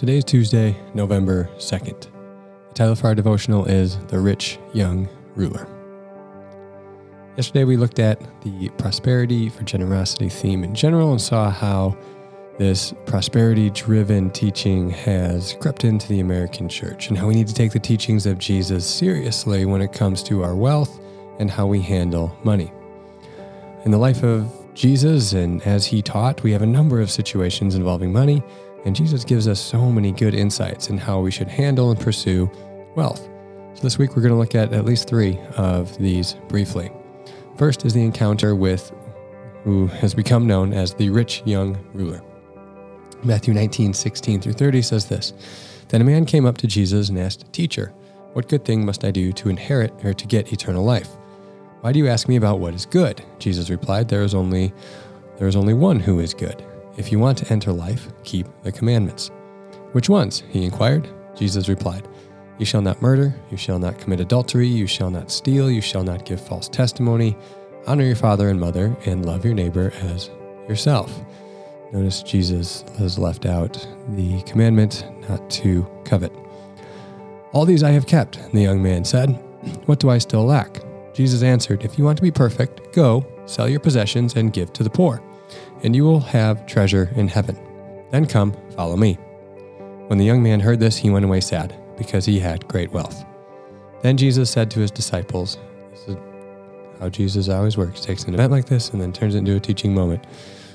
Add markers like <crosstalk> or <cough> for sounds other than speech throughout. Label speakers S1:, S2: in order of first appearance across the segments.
S1: Today is Tuesday, November 2nd. The title for our devotional is The Rich Young Ruler. Yesterday we looked at the prosperity for generosity theme in general and saw how this prosperity driven teaching has crept into the American church and how we need to take the teachings of Jesus seriously when it comes to our wealth and how we handle money. In the life of Jesus and as he taught, we have a number of situations involving money, and Jesus gives us so many good insights in how we should handle and pursue wealth. So this week we're going to look at at least three of these briefly. First is the encounter with who has become known as the rich young ruler. Matthew 19, 16 through 30 says this Then a man came up to Jesus and asked, Teacher, what good thing must I do to inherit or to get eternal life? Why do you ask me about what is good? Jesus replied, There is only there is only one who is good. If you want to enter life, keep the commandments. Which ones? he inquired. Jesus replied, You shall not murder, you shall not commit adultery, you shall not steal, you shall not give false testimony, honor your father and mother, and love your neighbor as yourself. Notice Jesus has left out the commandment not to covet. All these I have kept, the young man said. What do I still lack? Jesus answered, If you want to be perfect, go, sell your possessions, and give to the poor, and you will have treasure in heaven. Then come, follow me. When the young man heard this, he went away sad, because he had great wealth. Then Jesus said to his disciples, This is how Jesus always works. Takes an event like this and then turns it into a teaching moment.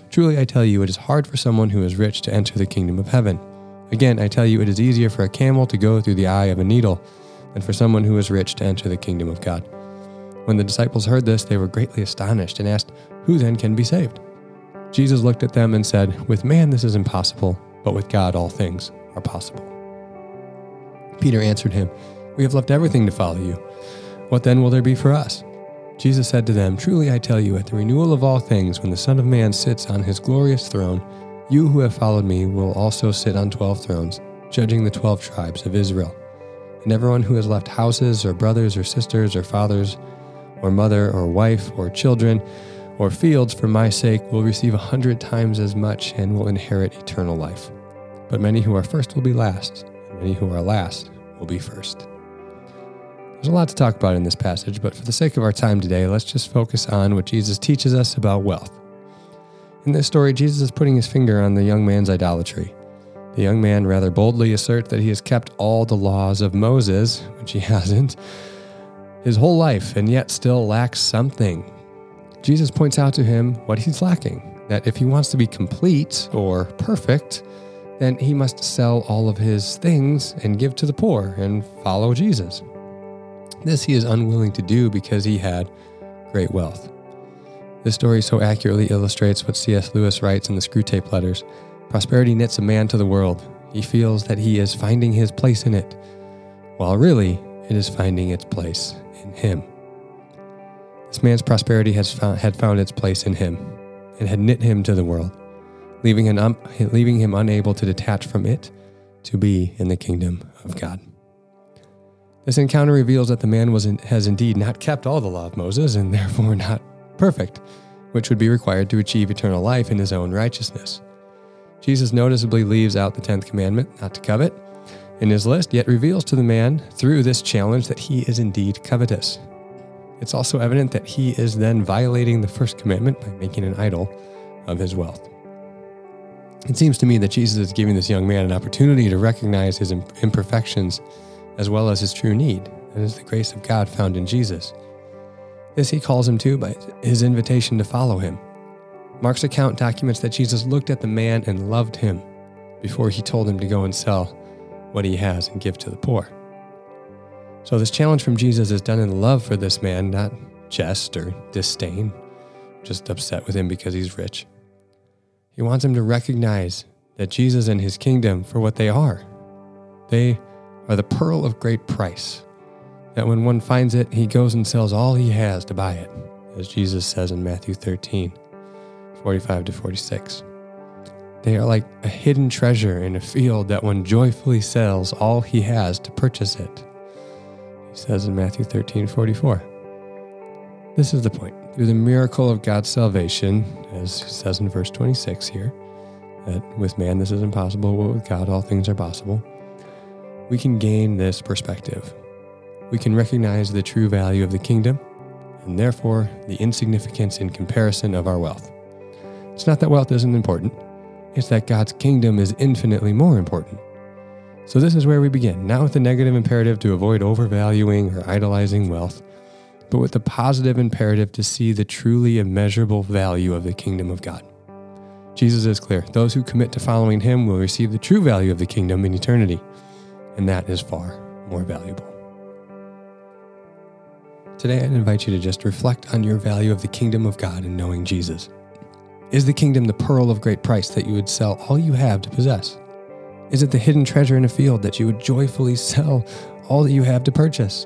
S1: Truly, I tell you, it is hard for someone who is rich to enter the kingdom of heaven. Again, I tell you, it is easier for a camel to go through the eye of a needle than for someone who is rich to enter the kingdom of God. When the disciples heard this, they were greatly astonished and asked, Who then can be saved? Jesus looked at them and said, With man this is impossible, but with God all things are possible. Peter answered him, We have left everything to follow you. What then will there be for us? Jesus said to them, Truly I tell you, at the renewal of all things, when the Son of Man sits on his glorious throne, you who have followed me will also sit on twelve thrones, judging the twelve tribes of Israel. And everyone who has left houses, or brothers, or sisters, or fathers, or mother, or wife, or children, or fields for my sake will receive a hundred times as much and will inherit eternal life. But many who are first will be last, and many who are last will be first. There's a lot to talk about in this passage, but for the sake of our time today, let's just focus on what Jesus teaches us about wealth. In this story, Jesus is putting his finger on the young man's idolatry. The young man rather boldly asserts that he has kept all the laws of Moses, which he <laughs> hasn't, his whole life, and yet still lacks something. Jesus points out to him what he's lacking that if he wants to be complete or perfect, then he must sell all of his things and give to the poor and follow Jesus. This he is unwilling to do because he had great wealth. This story so accurately illustrates what C.S. Lewis writes in the Screwtape Letters Prosperity knits a man to the world. He feels that he is finding his place in it, while really it is finding its place in him. This man's prosperity found, had found its place in him and had knit him to the world, leaving him, leaving him unable to detach from it to be in the kingdom of God. This encounter reveals that the man was in, has indeed not kept all the law of Moses and therefore not perfect, which would be required to achieve eternal life in his own righteousness. Jesus noticeably leaves out the 10th commandment, not to covet, in his list, yet reveals to the man through this challenge that he is indeed covetous. It's also evident that he is then violating the first commandment by making an idol of his wealth. It seems to me that Jesus is giving this young man an opportunity to recognize his imperfections as well as his true need. That is the grace of God found in Jesus. This he calls him to by his invitation to follow him. Mark's account documents that Jesus looked at the man and loved him before he told him to go and sell what he has and give to the poor. So, this challenge from Jesus is done in love for this man, not jest or disdain, just upset with him because he's rich. He wants him to recognize that Jesus and his kingdom for what they are. They are the pearl of great price, that when one finds it, he goes and sells all he has to buy it, as Jesus says in Matthew 13 45 to 46. They are like a hidden treasure in a field that one joyfully sells all he has to purchase it. Says in Matthew 13 44. This is the point. Through the miracle of God's salvation, as he says in verse 26 here, that with man this is impossible, but with God all things are possible, we can gain this perspective. We can recognize the true value of the kingdom and therefore the insignificance in comparison of our wealth. It's not that wealth isn't important, it's that God's kingdom is infinitely more important. So, this is where we begin, not with the negative imperative to avoid overvaluing or idolizing wealth, but with the positive imperative to see the truly immeasurable value of the kingdom of God. Jesus is clear those who commit to following him will receive the true value of the kingdom in eternity, and that is far more valuable. Today, I'd invite you to just reflect on your value of the kingdom of God in knowing Jesus. Is the kingdom the pearl of great price that you would sell all you have to possess? Is it the hidden treasure in a field that you would joyfully sell all that you have to purchase?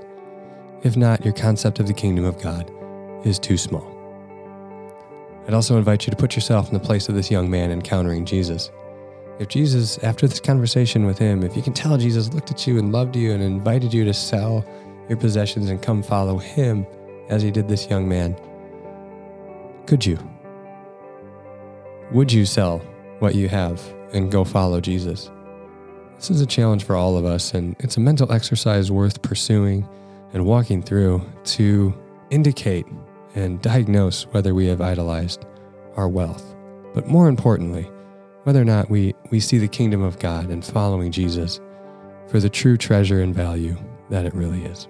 S1: If not, your concept of the kingdom of God is too small. I'd also invite you to put yourself in the place of this young man encountering Jesus. If Jesus, after this conversation with him, if you can tell Jesus looked at you and loved you and invited you to sell your possessions and come follow him as he did this young man, could you? Would you sell what you have and go follow Jesus? This is a challenge for all of us, and it's a mental exercise worth pursuing and walking through to indicate and diagnose whether we have idolized our wealth. But more importantly, whether or not we, we see the kingdom of God and following Jesus for the true treasure and value that it really is.